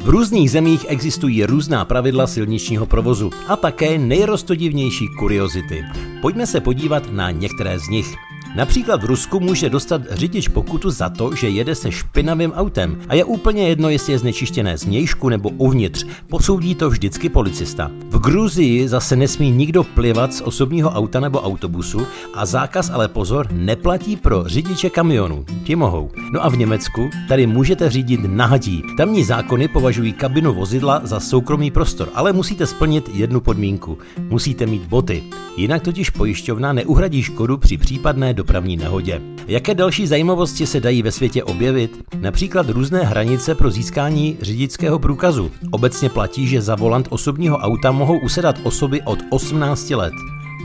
V různých zemích existují různá pravidla silničního provozu a také nejrostodivnější kuriozity. Pojďme se podívat na některé z nich. Například v Rusku může dostat řidič pokutu za to, že jede se špinavým autem a je úplně jedno, jestli je znečištěné zvnějšku nebo uvnitř. Posoudí to vždycky policista. V Gruzii zase nesmí nikdo plivat z osobního auta nebo autobusu a zákaz ale pozor neplatí pro řidiče kamionů. Ti mohou. No a v Německu tady můžete řídit nahadí. Tamní zákony považují kabinu vozidla za soukromý prostor, ale musíte splnit jednu podmínku. Musíte mít boty. Jinak totiž pojišťovna neuhradí škodu při případné dopravní nehodě. Jaké další zajímavosti se dají ve světě objevit? Například různé hranice pro získání řidičského průkazu. Obecně platí, že za volant osobního auta mohou usedat osoby od 18 let.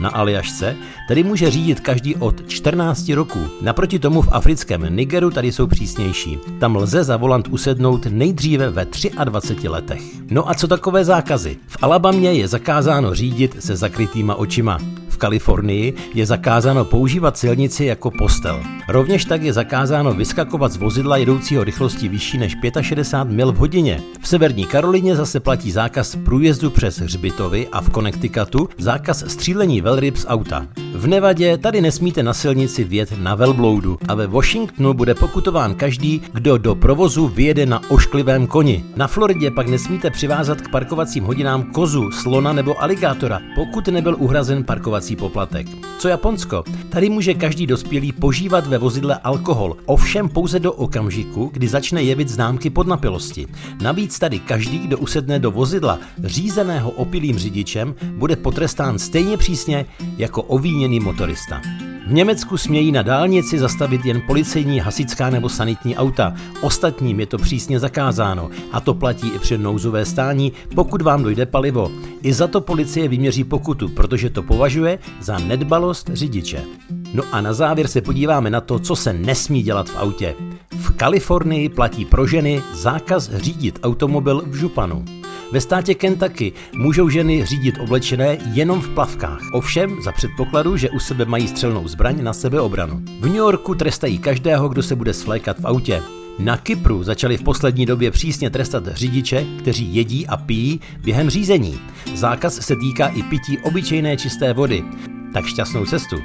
Na Aljašce tedy může řídit každý od 14 roků. Naproti tomu v africkém Nigeru tady jsou přísnější. Tam lze za volant usednout nejdříve ve 23 letech. No a co takové zákazy? V Alabamě je zakázáno řídit se zakrytýma očima. Kalifornii je zakázáno používat silnici jako postel. Rovněž tak je zakázáno vyskakovat z vozidla jedoucího rychlosti vyšší než 65 mil v hodině. V severní Karolině zase platí zákaz průjezdu přes hřbitovy a v Connecticutu zákaz střílení velryb z auta. V Nevadě tady nesmíte na silnici vjet na velbloudu a ve Washingtonu bude pokutován každý, kdo do provozu vyjede na ošklivém koni. Na Floridě pak nesmíte přivázat k parkovacím hodinám kozu, slona nebo aligátora, pokud nebyl uhrazen parkovací poplatek. Co Japonsko? Tady může každý dospělý požívat ve vozidle alkohol, ovšem pouze do okamžiku, kdy začne jevit známky podnapilosti. Navíc tady každý, kdo usedne do vozidla řízeného opilým řidičem, bude potrestán stejně přísně jako ovíněný motorista. V Německu smějí na dálnici zastavit jen policejní, hasická nebo sanitní auta. Ostatním je to přísně zakázáno a to platí i při nouzové stání, pokud vám dojde palivo. I za to policie vyměří pokutu, protože to považuje za nedbalost řidiče. No a na závěr se podíváme na to, co se nesmí dělat v autě. V Kalifornii platí pro ženy zákaz řídit automobil v županu. Ve státě Kentucky můžou ženy řídit oblečené jenom v plavkách. Ovšem za předpokladu, že u sebe mají střelnou zbraň na sebeobranu. V New Yorku trestají každého, kdo se bude svlékat v autě. Na Kypru začali v poslední době přísně trestat řidiče, kteří jedí a pijí během řízení. Zákaz se týká i pití obyčejné čisté vody. Tak šťastnou cestu.